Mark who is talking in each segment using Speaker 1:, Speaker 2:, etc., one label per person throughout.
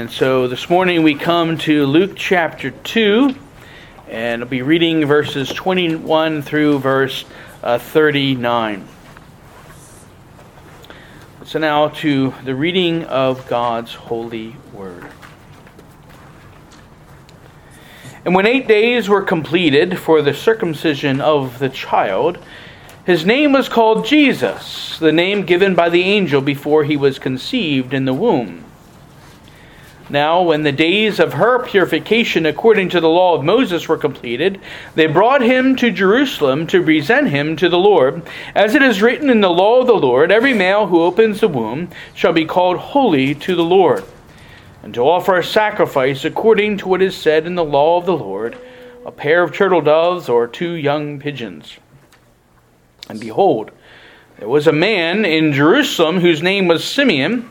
Speaker 1: And so this morning we come to Luke chapter 2, and I'll be reading verses 21 through verse uh, 39. So now to the reading of God's holy word. And when eight days were completed for the circumcision of the child, his name was called Jesus, the name given by the angel before he was conceived in the womb. Now, when the days of her purification according to the law of Moses were completed, they brought him to Jerusalem to present him to the Lord. As it is written in the law of the Lord, every male who opens the womb shall be called holy to the Lord, and to offer a sacrifice according to what is said in the law of the Lord, a pair of turtle doves or two young pigeons. And behold, there was a man in Jerusalem whose name was Simeon.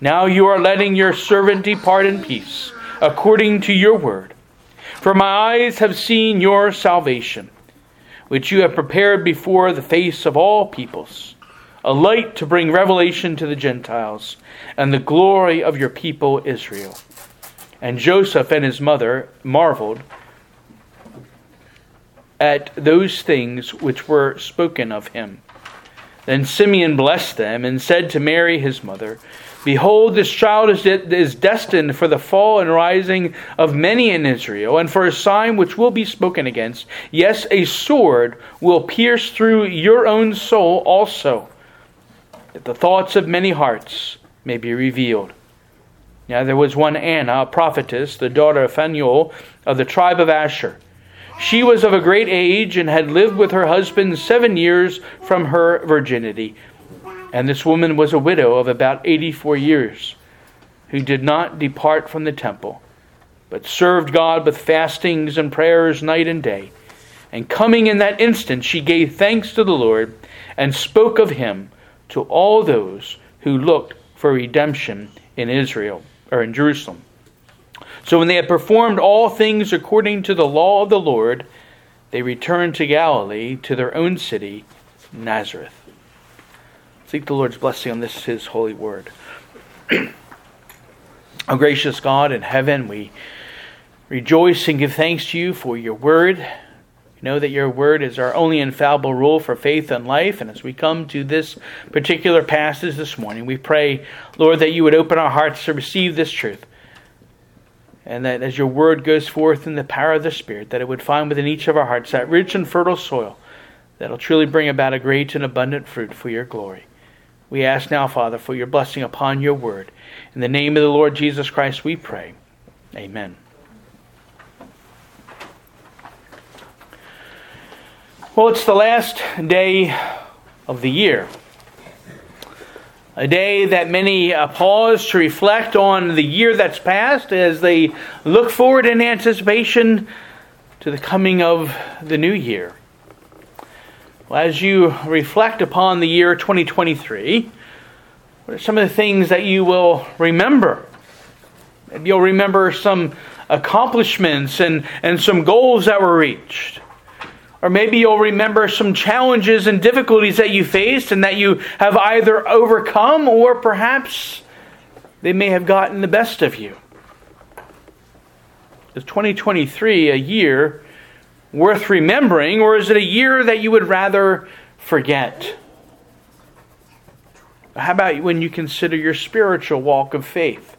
Speaker 1: now you are letting your servant depart in peace, according to your word. For my eyes have seen your salvation, which you have prepared before the face of all peoples, a light to bring revelation to the Gentiles, and the glory of your people Israel. And Joseph and his mother marveled at those things which were spoken of him. Then Simeon blessed them and said to Mary his mother, Behold, this child is, is destined for the fall and rising of many in Israel, and for a sign which will be spoken against. Yes, a sword will pierce through your own soul also, that the thoughts of many hearts may be revealed. Now there was one Anna, a prophetess, the daughter of Phanuel of the tribe of Asher. She was of a great age and had lived with her husband seven years from her virginity and this woman was a widow of about 84 years, who did not depart from the temple, but served God with fastings and prayers night and day. And coming in that instant, she gave thanks to the Lord and spoke of him to all those who looked for redemption in Israel or in Jerusalem. So when they had performed all things according to the law of the Lord, they returned to Galilee, to their own city, Nazareth. Seek the Lord's blessing on this, His holy word. O gracious God in heaven, we rejoice and give thanks to you for your word. We know that your word is our only infallible rule for faith and life. And as we come to this particular passage this morning, we pray, Lord, that you would open our hearts to receive this truth. And that as your word goes forth in the power of the Spirit, that it would find within each of our hearts that rich and fertile soil that'll truly bring about a great and abundant fruit for your glory. We ask now, Father, for your blessing upon your word. In the name of the Lord Jesus Christ, we pray. Amen. Well, it's the last day of the year. A day that many uh, pause to reflect on the year that's passed as they look forward in anticipation to the coming of the new year. Well, as you reflect upon the year 2023, what are some of the things that you will remember? Maybe you'll remember some accomplishments and, and some goals that were reached. Or maybe you'll remember some challenges and difficulties that you faced and that you have either overcome or perhaps they may have gotten the best of you. Is 2023 a year worth remembering, or is it a year that you would rather forget? How about when you consider your spiritual walk of faith?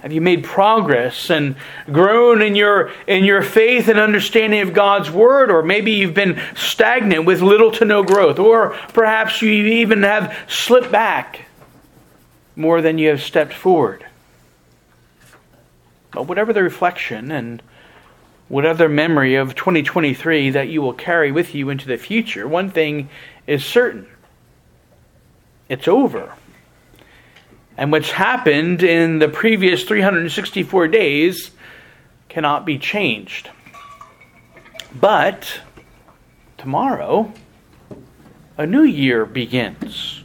Speaker 1: Have you made progress and grown in your in your faith and understanding of God's word or maybe you've been stagnant with little to no growth or perhaps you even have slipped back more than you have stepped forward. But whatever the reflection and what other memory of 2023 that you will carry with you into the future, one thing is certain it's over. And what's happened in the previous 364 days cannot be changed. But tomorrow, a new year begins.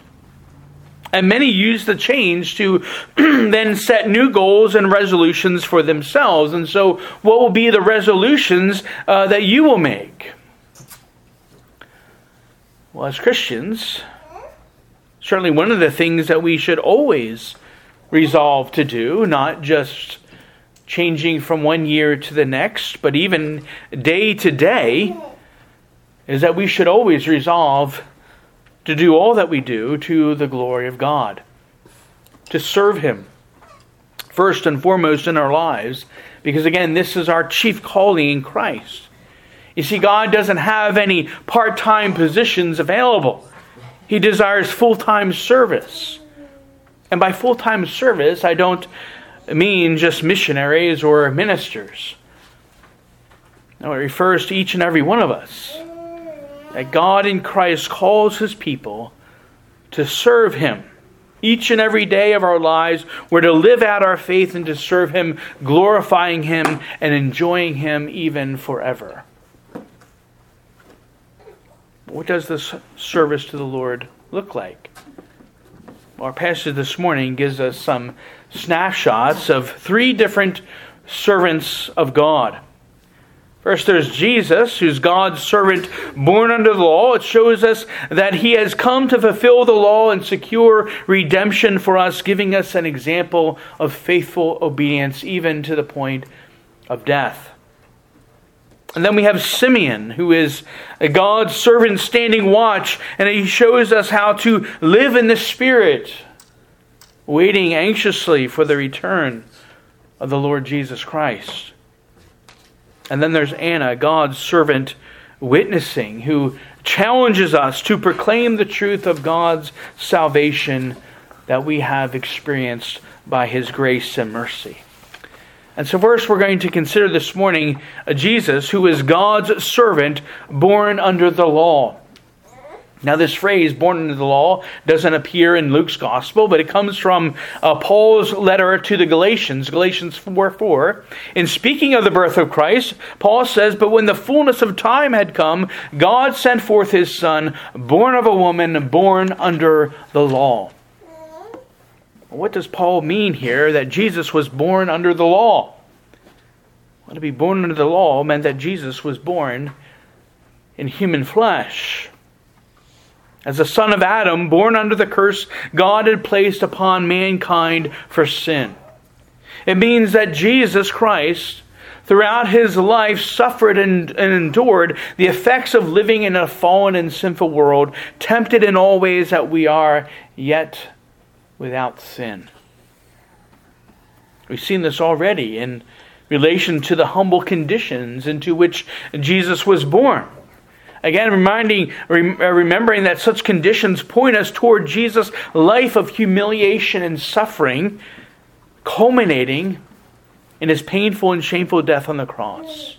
Speaker 1: And many use the change to then set new goals and resolutions for themselves. And so, what will be the resolutions uh, that you will make? Well, as Christians, certainly one of the things that we should always resolve to do, not just changing from one year to the next, but even day to day, is that we should always resolve to do all that we do to the glory of God, to serve Him first and foremost in our lives, because again, this is our chief calling in Christ. You see, God doesn't have any part time positions available, He desires full time service. And by full time service, I don't mean just missionaries or ministers. No, it refers to each and every one of us. That God in Christ calls his people to serve him. Each and every day of our lives, we're to live out our faith and to serve him, glorifying him and enjoying him even forever. What does this service to the Lord look like? Our passage this morning gives us some snapshots of three different servants of God. First, there's Jesus, who's God's servant born under the law. It shows us that he has come to fulfill the law and secure redemption for us, giving us an example of faithful obedience, even to the point of death. And then we have Simeon, who is a God's servant standing watch, and he shows us how to live in the Spirit, waiting anxiously for the return of the Lord Jesus Christ. And then there's Anna, God's servant witnessing, who challenges us to proclaim the truth of God's salvation that we have experienced by his grace and mercy. And so, first, we're going to consider this morning Jesus, who is God's servant born under the law. Now, this phrase, born under the law, doesn't appear in Luke's gospel, but it comes from uh, Paul's letter to the Galatians, Galatians 4 4. In speaking of the birth of Christ, Paul says, But when the fullness of time had come, God sent forth his Son, born of a woman, born under the law. What does Paul mean here that Jesus was born under the law? Well, to be born under the law meant that Jesus was born in human flesh. As a son of Adam, born under the curse God had placed upon mankind for sin. It means that Jesus Christ, throughout his life, suffered and, and, endured the effects of living in a fallen and sinful world, tempted in all ways that we are, yet without sin. We've seen this already in relation to the humble conditions into which Jesus was born. Again, reminding, uh, remembering that such conditions point us toward Jesus' life of humiliation and suffering, culminating in his painful and shameful death on the cross.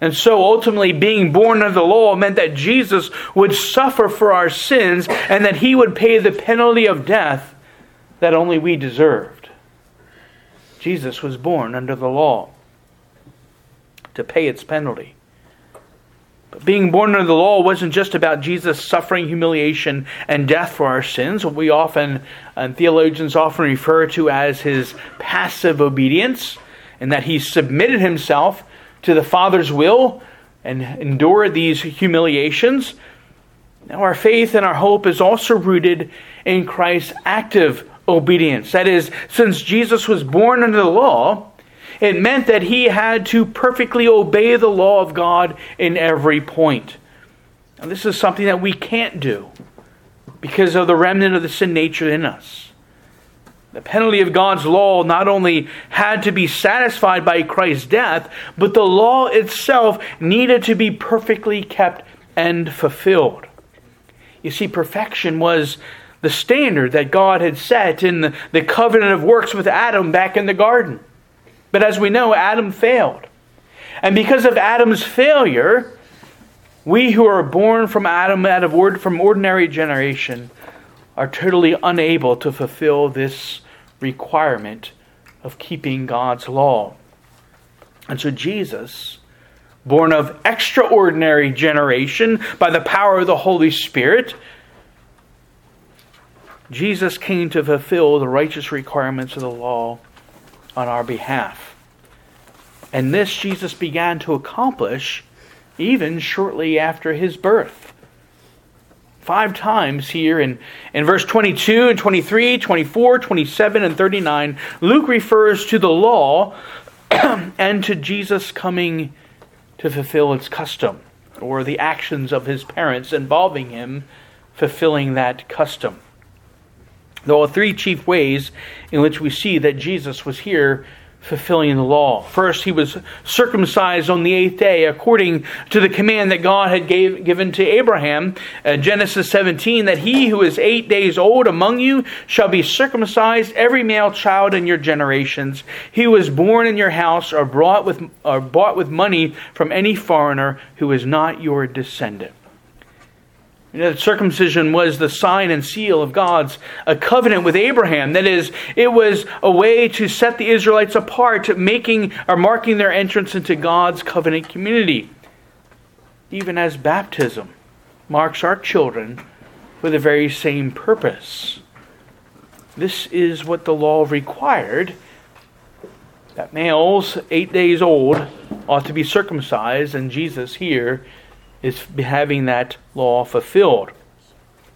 Speaker 1: And so ultimately, being born under the law meant that Jesus would suffer for our sins and that he would pay the penalty of death that only we deserved. Jesus was born under the law to pay its penalty. Being born under the law wasn't just about Jesus suffering humiliation and death for our sins, what we often, and theologians often refer to as his passive obedience, and that he submitted himself to the Father's will and endured these humiliations. Now, our faith and our hope is also rooted in Christ's active obedience. That is, since Jesus was born under the law, it meant that he had to perfectly obey the law of God in every point. This is something that we can't do because of the remnant of the sin nature in us. The penalty of God's law not only had to be satisfied by Christ's death, but the law itself needed to be perfectly kept and fulfilled. You see, perfection was the standard that God had set in the covenant of works with Adam back in the garden. But as we know, Adam failed. And because of Adam's failure, we who are born from Adam out of from ordinary generation are totally unable to fulfill this requirement of keeping God's law. And so Jesus, born of extraordinary generation by the power of the Holy Spirit, Jesus came to fulfill the righteous requirements of the law on our behalf. And this Jesus began to accomplish even shortly after his birth. Five times here in, in verse 22 and 23, 24, 27, and 39, Luke refers to the law and to Jesus coming to fulfill its custom, or the actions of his parents involving him fulfilling that custom. There are three chief ways in which we see that Jesus was here fulfilling the law. First, he was circumcised on the eighth day according to the command that God had gave, given to Abraham, uh, Genesis 17, that he who is eight days old among you shall be circumcised, every male child in your generations. He is born in your house or brought with or bought with money from any foreigner who is not your descendant. You know, circumcision was the sign and seal of God's a covenant with Abraham. That is, it was a way to set the Israelites apart, making or marking their entrance into God's covenant community. Even as baptism marks our children for the very same purpose. This is what the law required that males, eight days old, ought to be circumcised, and Jesus here is having that law fulfilled.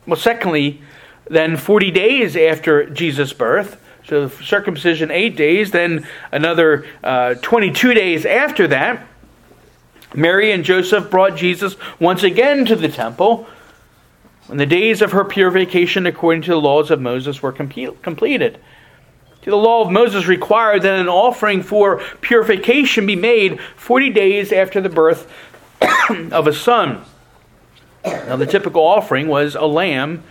Speaker 1: Well, secondly, then 40 days after Jesus' birth, so circumcision eight days, then another uh, 22 days after that, Mary and Joseph brought Jesus once again to the temple when the days of her purification according to the laws of Moses were completed. The law of Moses required that an offering for purification be made 40 days after the birth of a son. Now, the typical offering was a lamb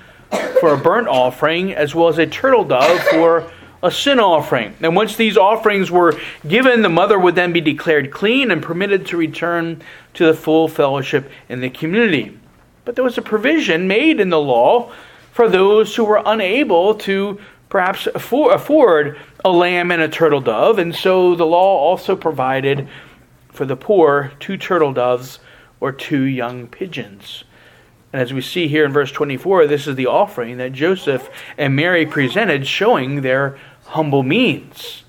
Speaker 1: for a burnt offering, as well as a turtle dove for a sin offering. And once these offerings were given, the mother would then be declared clean and permitted to return to the full fellowship in the community. But there was a provision made in the law for those who were unable to perhaps afford a lamb and a turtle dove, and so the law also provided for the poor two turtle doves or two young pigeons. And as we see here in verse 24, this is the offering that Joseph and Mary presented, showing their humble means.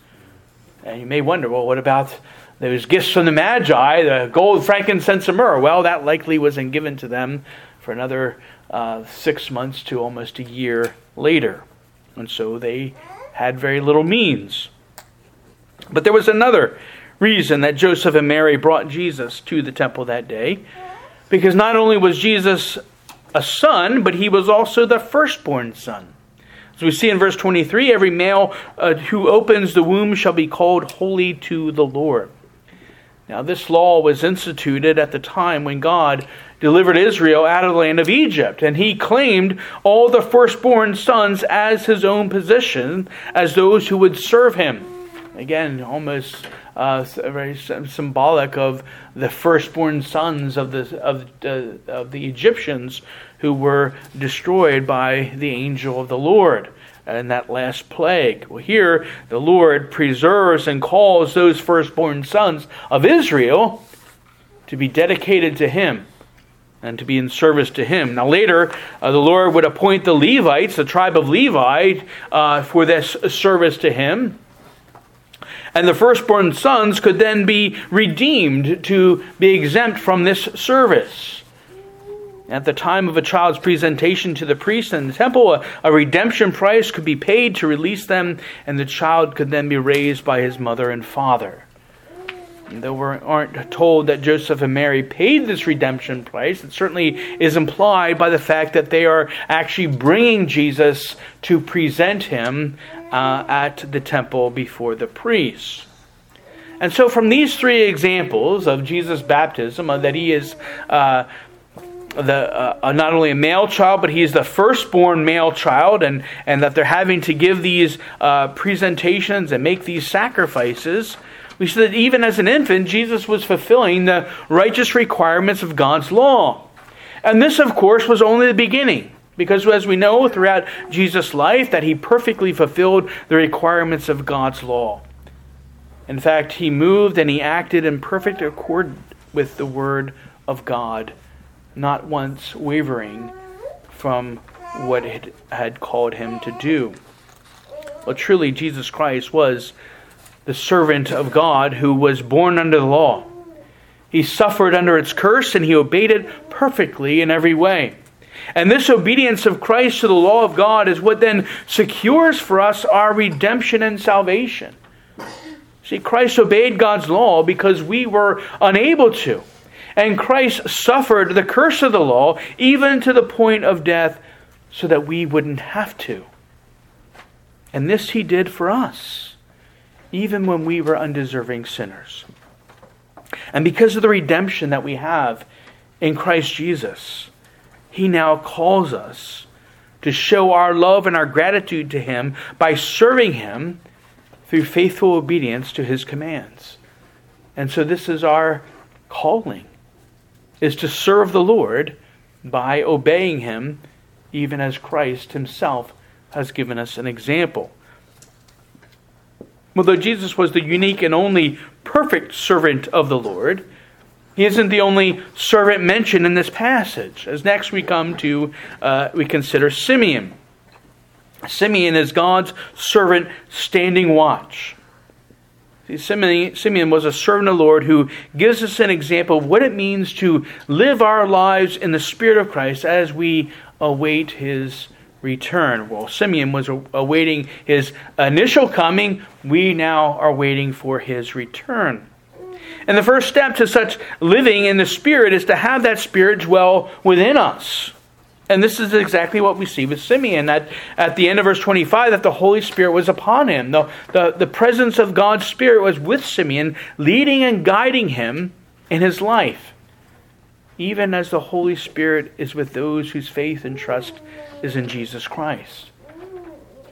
Speaker 1: And you may wonder, well, what about those gifts from the Magi, the gold, frankincense, and myrrh? Well, that likely wasn't given to them for another uh, six months to almost a year later. And so they had very little means. But there was another reason that Joseph and Mary brought Jesus to the temple that day. Because not only was Jesus a son, but he was also the firstborn son. As we see in verse 23, every male uh, who opens the womb shall be called holy to the Lord. Now, this law was instituted at the time when God delivered Israel out of the land of Egypt, and he claimed all the firstborn sons as his own possession, as those who would serve him. Again, almost uh, very symbolic of the firstborn sons of the of, uh, of the Egyptians who were destroyed by the angel of the Lord in that last plague. Well, here the Lord preserves and calls those firstborn sons of Israel to be dedicated to Him and to be in service to him. Now, later, uh, the Lord would appoint the Levites, the tribe of Levi, uh, for this service to him and the firstborn sons could then be redeemed to be exempt from this service. At the time of a child's presentation to the priest in the temple, a, a, redemption price could be paid to release them, and the child could then be raised by his mother and father. Though we aren't told that Joseph and Mary paid this redemption price, it certainly is implied by the fact that they are actually bringing Jesus to present him uh, at the temple before the priests. And so, from these three examples of Jesus' baptism, uh, that he is uh, the uh, uh, not only a male child, but he is the firstborn male child, and, and that they're having to give these uh, presentations and make these sacrifices, we see that even as an infant, Jesus was fulfilling the righteous requirements of God's law. And this, of course, was only the beginning. Because as we know throughout Jesus' life, that he perfectly fulfilled the requirements of God's law. In fact, he moved and he acted in perfect accord with the Word of God, not once wavering from what it had called him to do. Well, truly, Jesus Christ was the servant of God who was born under the law. He suffered under its curse and he obeyed it perfectly in every way. And this obedience of Christ to the law of God is what then secures for us our redemption and salvation. See, Christ obeyed God's law because we were unable to. And Christ suffered the curse of the law even to the point of death so that we wouldn't have to. And this he did for us, even when we were undeserving sinners. And because of the redemption that we have in Christ Jesus, he now calls us to show our love and our gratitude to him by serving him through faithful obedience to his commands. And so this is our calling is to serve the Lord by obeying him even as Christ himself has given us an example. Although Jesus was the unique and only perfect servant of the Lord, he isn't the only servant mentioned in this passage. As next we come to, uh, we consider Simeon. Simeon is God's servant standing watch. See, Simeon, Simeon was a servant of the Lord who gives us an example of what it means to live our lives in the Spirit of Christ as we await his return. Well, Simeon was awaiting his initial coming. We now are waiting for his return. And the first step to such living in the Spirit is to have that Spirit dwell within us. And this is exactly what we see with Simeon at, at the end of verse 25 that the Holy Spirit was upon him. The, the, the presence of God's Spirit was with Simeon, leading and guiding him in his life, even as the Holy Spirit is with those whose faith and trust is in Jesus Christ.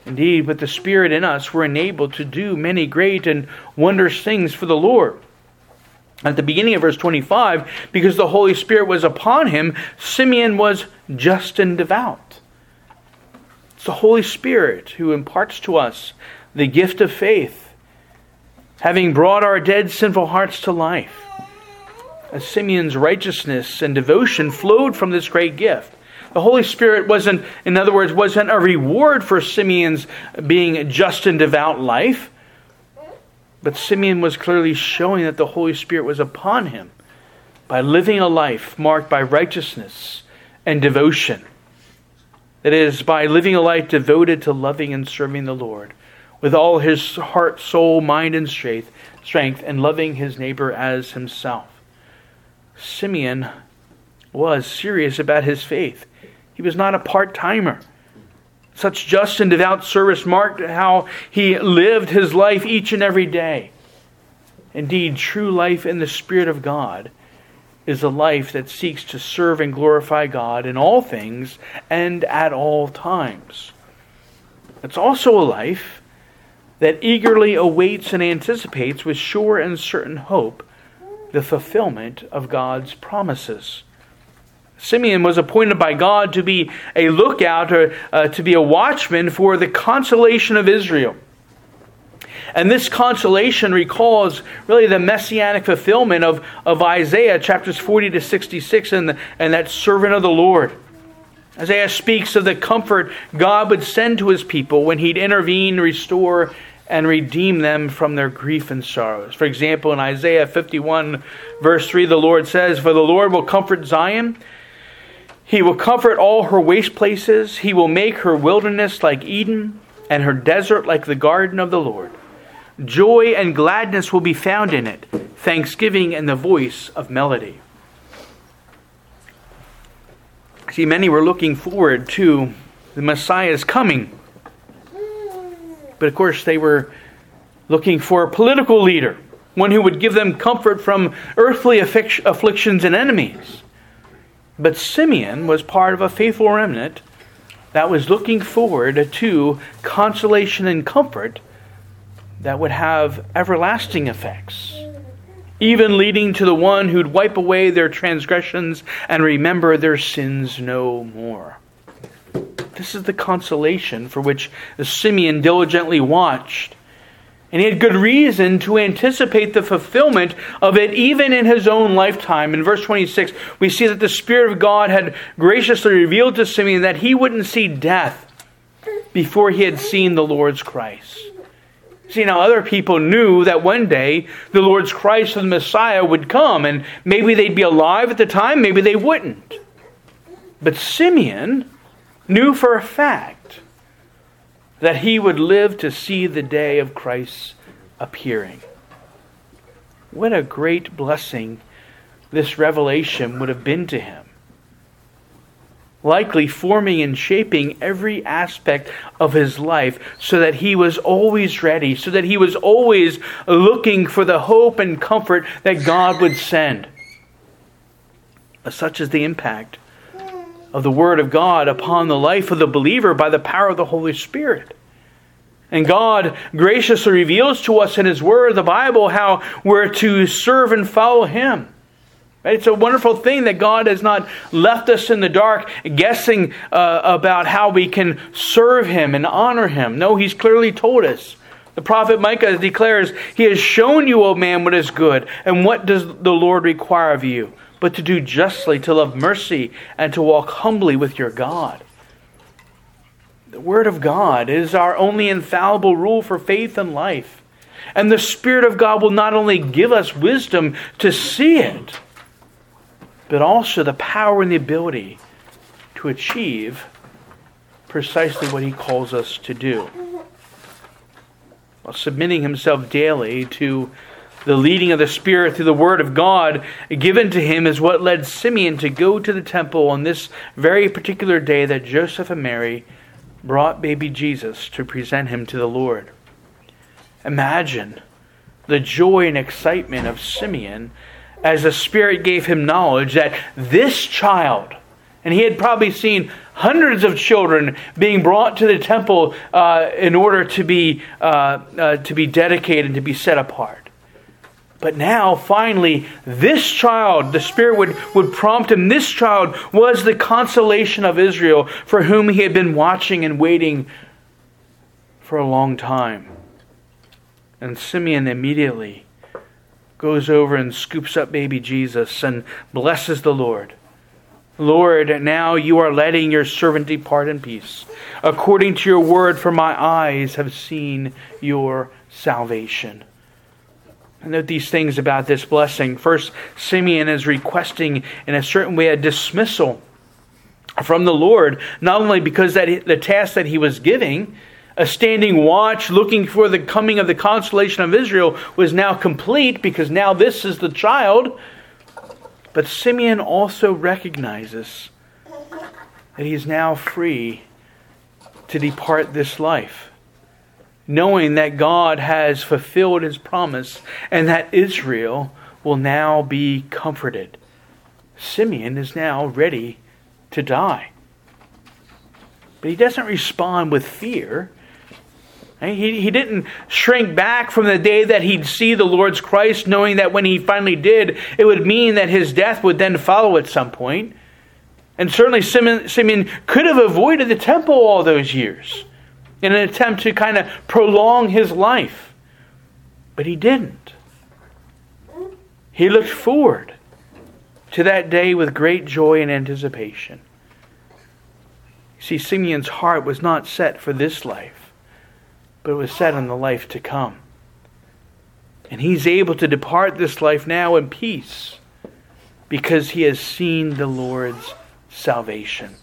Speaker 1: Indeed, with the Spirit in us, we're enabled to do many great and wondrous things for the Lord. At the beginning of verse 25, because the Holy Spirit was upon him, Simeon was just and devout. It's the Holy Spirit who imparts to us the gift of faith, having brought our dead sinful hearts to life. Simeon's righteousness and devotion flowed from this great gift. The Holy Spirit wasn't, in other words, wasn't a reward for Simeon's being just and devout life but Simeon was clearly showing that the Holy Spirit was upon him by living a life marked by righteousness and devotion. That is, by living a life devoted to loving and serving the Lord with all his heart, soul, mind, and strength, strength and loving his neighbor as himself. Simeon was serious about his faith. He was not a part timer. Such just and devout service marked how he lived his life each and every day. Indeed, true life in the Spirit of God is a life that seeks to serve and glorify God in all things and at all times. It's also a life that eagerly awaits and anticipates with sure and certain hope the fulfillment of God's promises. Simeon was appointed by God to be a lookout or uh, to be a watchman for the consolation of Israel. And this consolation recalls really the messianic fulfillment of, of Isaiah chapters 40 to 66 and, the, and that servant of the Lord. Isaiah speaks of the comfort God would send to his people when he'd intervene, restore, and redeem them from their grief and sorrows. For example, in Isaiah 51, verse 3, the Lord says, For the Lord will comfort Zion he will comfort all her waste places. He will make her wilderness like Eden and her desert like the garden of the Lord. Joy and gladness will be found in it, thanksgiving and the voice of melody. See, many were looking forward to the Messiah's coming. But of course, they were looking for a political leader, one who would give them comfort from earthly afflictions and enemies. But Simeon was part of a faithful remnant that was looking forward to consolation and comfort that would have everlasting effects, even leading to the one who'd wipe away their transgressions and remember their sins no more. This is the consolation for which Simeon diligently watched. And he had good reason to anticipate the fulfillment of it even in his own lifetime. In verse 26, we see that the Spirit of God had graciously revealed to Simeon that he wouldn't see death before he had seen the Lord's Christ. See, now other people knew that one day the Lord's Christ the Messiah would come, and maybe they'd be alive at the time, maybe they wouldn't. But Simeon knew for a fact that he would live to see the day of Christ's appearing. What a great blessing this revelation would have been to him likely forming and shaping every aspect of his life so that he was always ready, so that he was always looking for the hope and comfort that God would send. But such is the impact of the Word of God upon the life of the believer by the power of the Holy Spirit. And God graciously reveals to us in His Word, the Bible, how we're to serve and follow Him. It's a wonderful thing that God has not left us in the dark guessing uh, about how we can serve Him and honor Him. No, He's clearly told us. The prophet Micah declares, He has shown you, O man, what is good, and what does the Lord require of you, but to do justly, to love mercy, and to walk humbly with your God. The Word of God is our only infallible rule for faith and life. And the Spirit of God will not only give us wisdom to see it, but also the power and the ability to achieve precisely what he calls us to do. While submitting himself daily to the leading of the Spirit through the Word of God given to him is what led Simeon to go to the temple on this very particular day that Joseph and Mary brought baby Jesus to present him to the Lord. Imagine the joy and excitement of Simeon as the Spirit gave him knowledge that this child, and he had probably seen hundreds of children being brought to the temple uh, in order to be, uh, uh, to be dedicated and to be set apart. But now, finally, this child, the Spirit would, would prompt him, this child was the consolation of Israel for whom he had been watching and waiting for a long time. And Simeon immediately goes over and scoops up baby Jesus and blesses the Lord. Lord, now you are letting your servant depart in peace, according to your word, for my eyes have seen your salvation. Note these things about this blessing. First, Simeon is requesting, in a certain way, a dismissal from the Lord, not only because that the task that he was giving, a standing watch looking for the coming of the consolation of Israel was now complete because now this is the child. But Simeon also recognizes that he is now free to depart this life, knowing that God has fulfilled his promise and that Israel will now be comforted. Simeon is now ready to die. But he doesn't respond with fear. He, he didn't shrink back from the day that he'd see the Lord's Christ, knowing that when he finally did, it would mean that his death would then follow at some point. And certainly Simeon, Simeon could have avoided the temple all those years in an attempt to kind of prolong his life. But he didn't. He looked forward to that day with great joy and anticipation. See, Simeon's heart was not set for this life but it was set on the life to come. And he's able to depart this life now in peace because he has seen the Lord's salvation.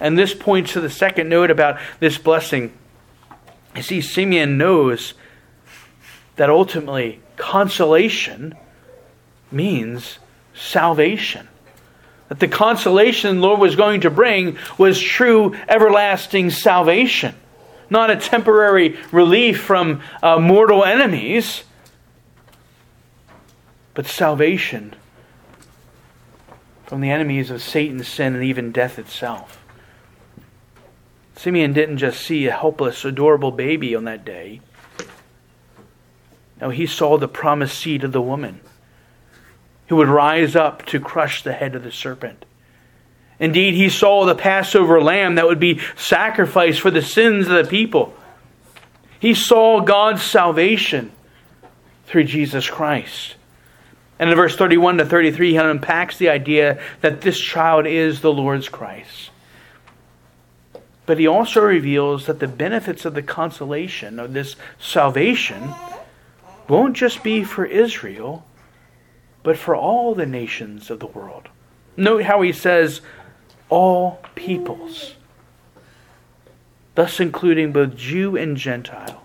Speaker 1: And this points to the second note about this blessing. You see, Simeon knows that ultimately consolation means salvation. That the consolation the Lord was going to bring was true everlasting salvation not a temporary relief from uh, mortal enemies, but salvation from the enemies of Satan's sin and even death itself. Simeon didn't just see a helpless, adorable baby on that day. No, he saw the promised seed of the woman who would rise up to crush the head of the serpent. Indeed, he saw the Passover lamb that would be sacrificed for the sins of the people. He saw God's salvation through Jesus Christ. And in verse 31 to 33, he unpacks the idea that this child is the Lord's Christ. But he also reveals that the benefits of the consolation of this salvation won't just be for Israel, but for all the nations of the world. Note how he says, all peoples, thus including both Jew and Gentile.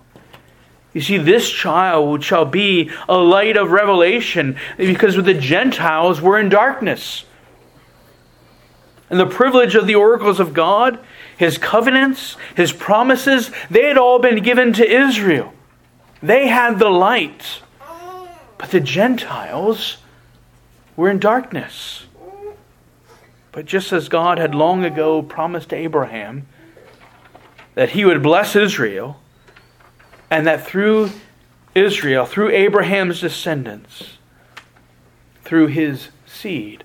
Speaker 1: You see, this child shall be a light of revelation because the Gentiles were in darkness. And the privilege of the oracles of God, his covenants, his promises, they had all been given to Israel. They had the light. But the Gentiles were in darkness. But just as God had long ago promised Abraham that he would bless Israel, and that through Israel, through Abraham's descendants, through his seed,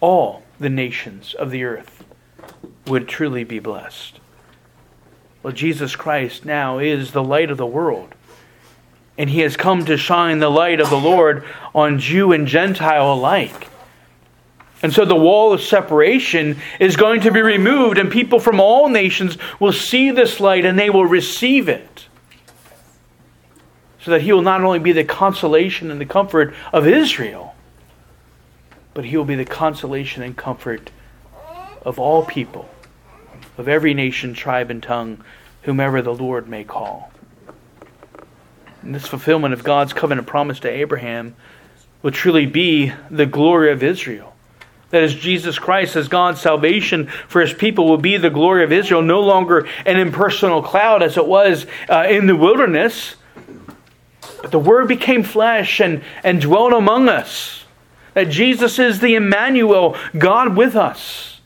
Speaker 1: all the nations of the earth would truly be blessed. Well, Jesus Christ now is the light of the world and he has come to shine the light of the Lord on Jew and Gentile alike. And so the wall of separation is going to be removed, and people from all nations will see this light and they will receive it. So that he will not only be the consolation and the comfort of Israel, but he will be the consolation and comfort of all people, of every nation, tribe, and tongue, whomever the Lord may call. And this fulfillment of God's covenant promise to Abraham will truly be the glory of Israel. That is, Jesus Christ, as God's salvation for his people, will be the glory of Israel, no longer an impersonal cloud as it was uh, in the wilderness. But the Word became flesh and, and dwelt among us. That Jesus is the Emmanuel, God with us.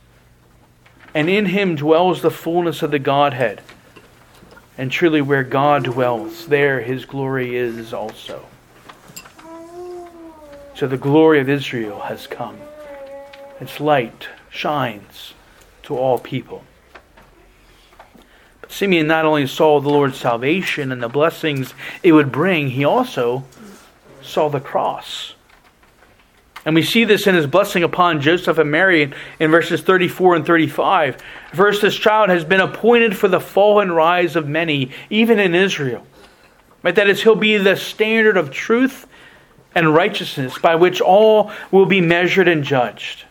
Speaker 1: And in him dwells the fullness of the Godhead. And truly, where God dwells, there his glory is also. So the glory of Israel has come. Its light shines to all people. But Simeon not only saw the Lord's salvation and the blessings it would bring, he also saw the cross. And we see this in his blessing upon Joseph and Mary in verses 34 and 35. First, this child has been appointed for the fall and rise of many, even in Israel. Right? That is, he'll be the standard of truth and righteousness by which all will be measured and judged.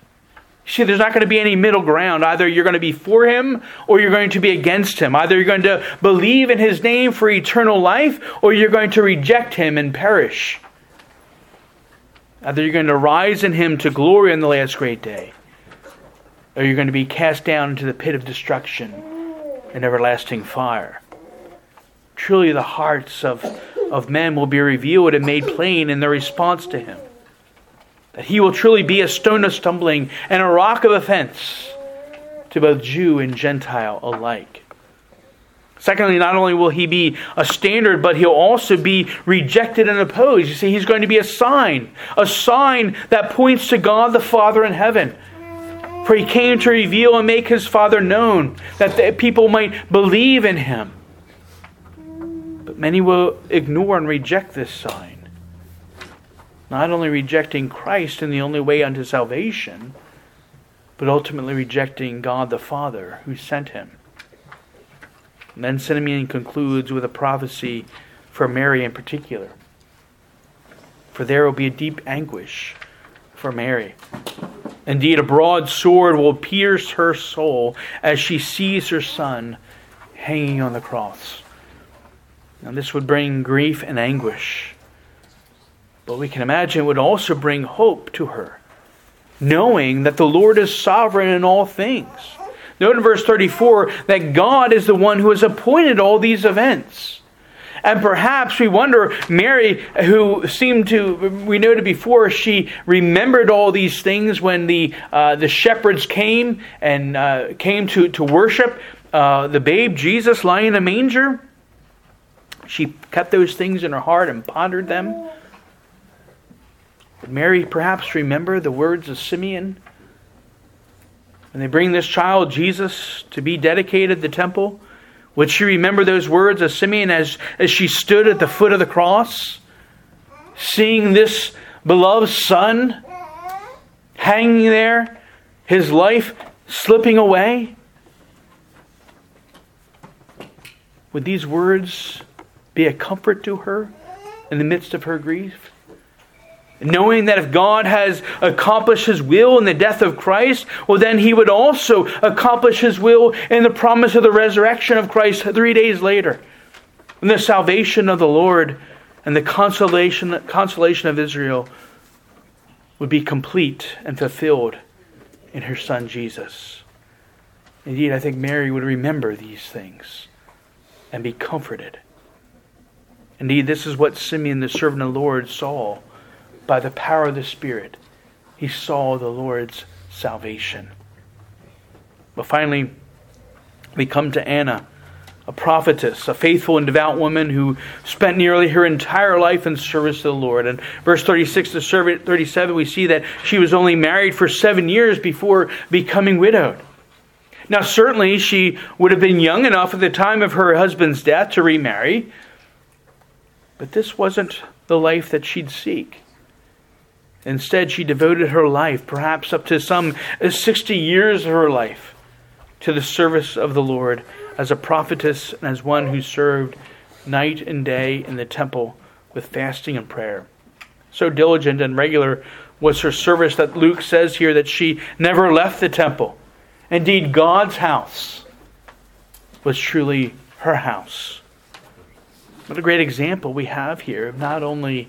Speaker 1: See, there's not going to be any middle ground. Either you're going to be for him or you're going to be against him. Either you're going to believe in his name for eternal life or you're going to reject him and perish. Uh, Either you're going to rise in him to glory on the last great day, or you're going to be cast down into the pit of destruction and everlasting fire. Truly, the hearts of, of men will be revealed and made plain in their response to him. That he will truly be a stone of stumbling and a rock of offense to both Jew and Gentile alike. Secondly, not only will he be a standard, but he'll also be rejected and opposed. You see, he's going to be a sign, a sign that points to God the Father in heaven. For he came to reveal and make his Father known, that people might believe in him. But many will ignore and reject this sign. Not only rejecting Christ in the only way unto salvation, but ultimately rejecting God the Father who sent him. And then Simeon concludes with a prophecy for Mary in particular. For there will be a deep anguish for Mary. Indeed, a broad sword will pierce her soul as she sees her son hanging on the cross. Now, this would bring grief and anguish. But we can imagine it would also bring hope to her, knowing that the Lord is sovereign in all things Note in verse 34 that God is the one who has appointed all these events. And perhaps we wonder, Mary, who seemed to, we noted before, she remembered all these things when the, uh, the shepherds came and uh, came to, to worship uh, the babe Jesus lying in a manger. She kept those things in her heart and pondered them. Did Mary perhaps remember the words of Simeon? And they bring this child, Jesus, to be dedicated the temple, Would she remember those words of Simeon as, as she stood at the foot of the cross, seeing this beloved son hanging there, his life slipping away? Would these words be a comfort to her in the midst of her grief? Knowing that if God has accomplished his will in the death of Christ, well, then he would also accomplish his will in the promise of the resurrection of Christ three days later. And the salvation of the Lord and the consolation, consolation of Israel would be complete and fulfilled in her son Jesus. Indeed, I think Mary would remember these things and be comforted. Indeed, this is what Simeon, the servant of the Lord, saw by the power of the Spirit. He saw the Lord's salvation. But finally, we come to Anna, a prophetess, a faithful and devout woman who spent nearly her entire life in service to the Lord. And verse 36 to 37, we see that she was only married for seven years before becoming widowed. Now, certainly, she would have been young enough at the time of her husband's death to remarry, but this wasn't the life that she'd seek. Instead, she devoted her life, perhaps up to some uh, 60 years of her life, to the service of the Lord as a prophetess and as one who served night and day in the temple with fasting and prayer. So diligent and regular was her service that Luke says here that she never left the temple. Indeed, God's house was truly her house. What a great example we have here of not only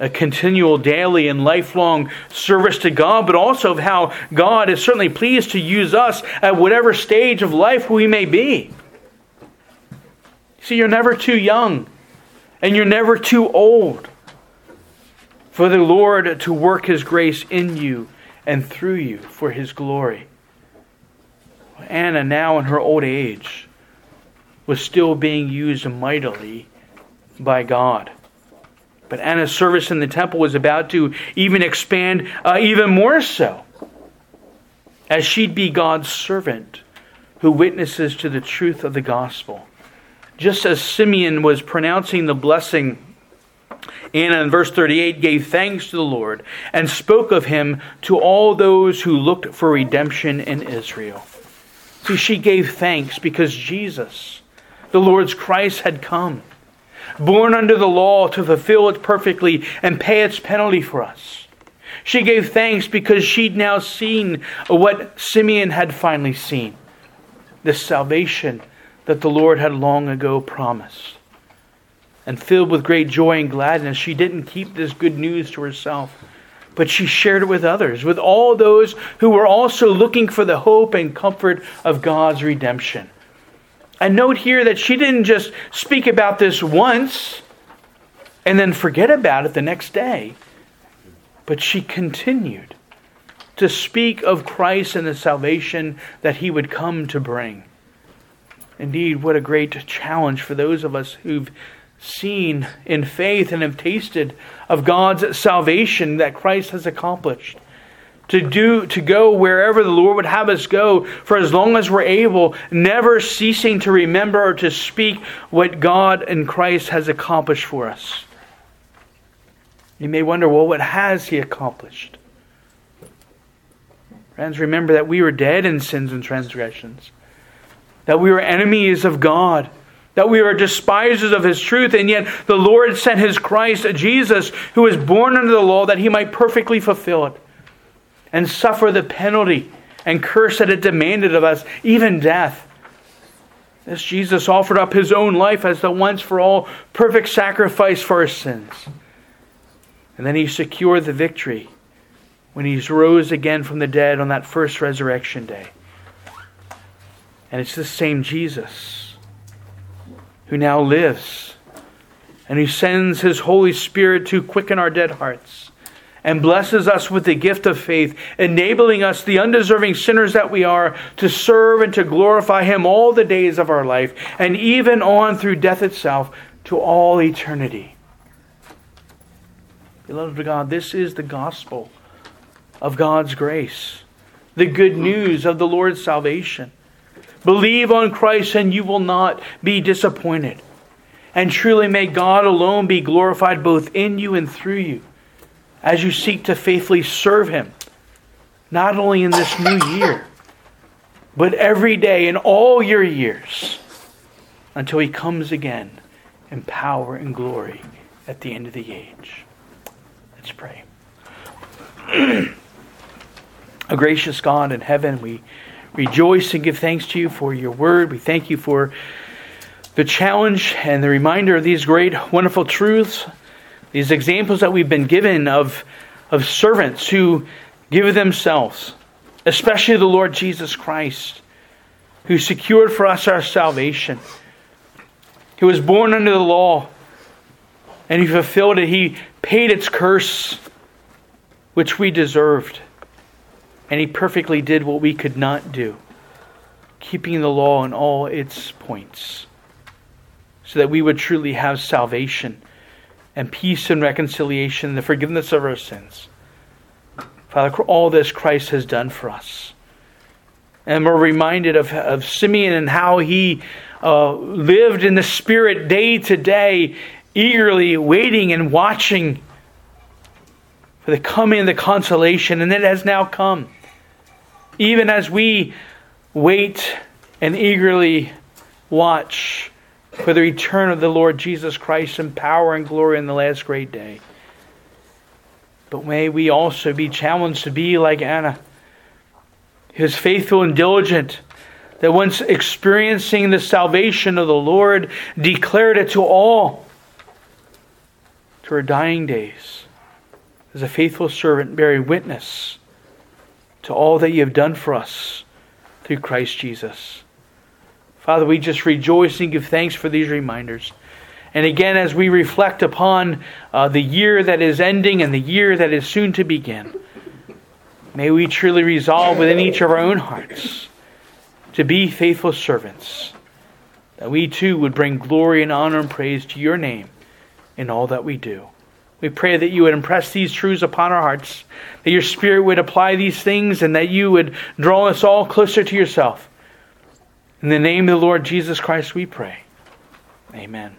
Speaker 1: a continual, daily, and lifelong service to God, but also of how God is certainly pleased to use us at whatever stage of life we may be. See, you're never too young, and you're never too old for the Lord to work His grace in you and through you for His glory. Anna, now in her old age, was still being used mightily by God. But Anna's service in the temple was about to even expand uh, even more so, as she'd be God's servant who witnesses to the truth of the gospel. Just as Simeon was pronouncing the blessing, Anna in verse 38 gave thanks to the Lord and spoke of him to all those who looked for redemption in Israel. See, she gave thanks because Jesus, the Lord's Christ, had come born under the law to fulfill it perfectly and pay its penalty for us. She gave thanks because she'd now seen what Simeon had finally seen the salvation that the Lord had long ago promised. And filled with great joy and gladness, she didn't keep this good news to herself, but she shared it with others, with all those who were also looking for the hope and comfort of God's redemption. And note here that she didn't just speak about this once and then forget about it the next day, but she continued to speak of Christ and the salvation that he would come to bring. Indeed, what a great challenge for those of us who've seen in faith and have tasted of God's salvation that Christ has accomplished to do to go wherever the Lord would have us go for as long as we're able, never ceasing to remember or to speak what God and Christ has accomplished for us. You may wonder, well, what has he accomplished? Friends, remember that we were dead in sins and transgressions, that we were enemies of God, that we were despisers of his truth, and yet the Lord sent his Christ, Jesus, who was born under the law, that he might perfectly fulfill it and suffer the penalty and curse that it demanded of us, even death. This Jesus offered up his own life as the once for all perfect sacrifice for our sins. And then he secured the victory when he rose again from the dead on that first resurrection day. And it's the same Jesus who now lives and who sends his Holy Spirit to quicken our dead hearts and blesses us with the gift of faith, enabling us, the undeserving sinners that we are, to serve and to glorify Him all the days of our life, and even on through death itself to all eternity. Beloved of God, this is the gospel of God's grace, the good news of the Lord's salvation. Believe on Christ and you will not be disappointed. And truly may God alone be glorified both in you and through you as you seek to faithfully serve Him, not only in this new year, but every day in all your years until He comes again in power and glory at the end of the age. Let's pray. A gracious God in heaven, we rejoice and give thanks to you for your word. We thank you for the challenge and the reminder of these great, wonderful truths, these examples that we've been given of, of servants who give themselves, especially the Lord Jesus Christ, who secured for us our salvation, who was born under the law, and he fulfilled it. He paid its curse, which we deserved. And he perfectly did what we could not do, keeping the law in all its points so that we would truly have salvation and peace and reconciliation the forgiveness of our sins. Father, all this Christ has done for us. And we're reminded of, of Simeon and how he uh, lived in the Spirit day to day, eagerly waiting and watching for the coming of the consolation, and it has now come. Even as we wait and eagerly watch for the return of the Lord Jesus Christ in power and glory in the last great day. But may we also be challenged to be like Anna, who is faithful and diligent, that once experiencing the salvation of the Lord, declared it to all to her dying days, as a faithful servant bearing witness to all that you have done for us through Christ Jesus. Father, we just rejoice and give thanks for these reminders. And again, as we reflect upon uh, the year that is ending and the year that is soon to begin, may we truly resolve within each of our own hearts to be faithful servants, that we too would bring glory and honor and praise to your name in all that we do. We pray that you would impress these truths upon our hearts, that your Spirit would apply these things, and that you would draw us all closer to yourself. In the name of the Lord Jesus Christ, we pray. Amen.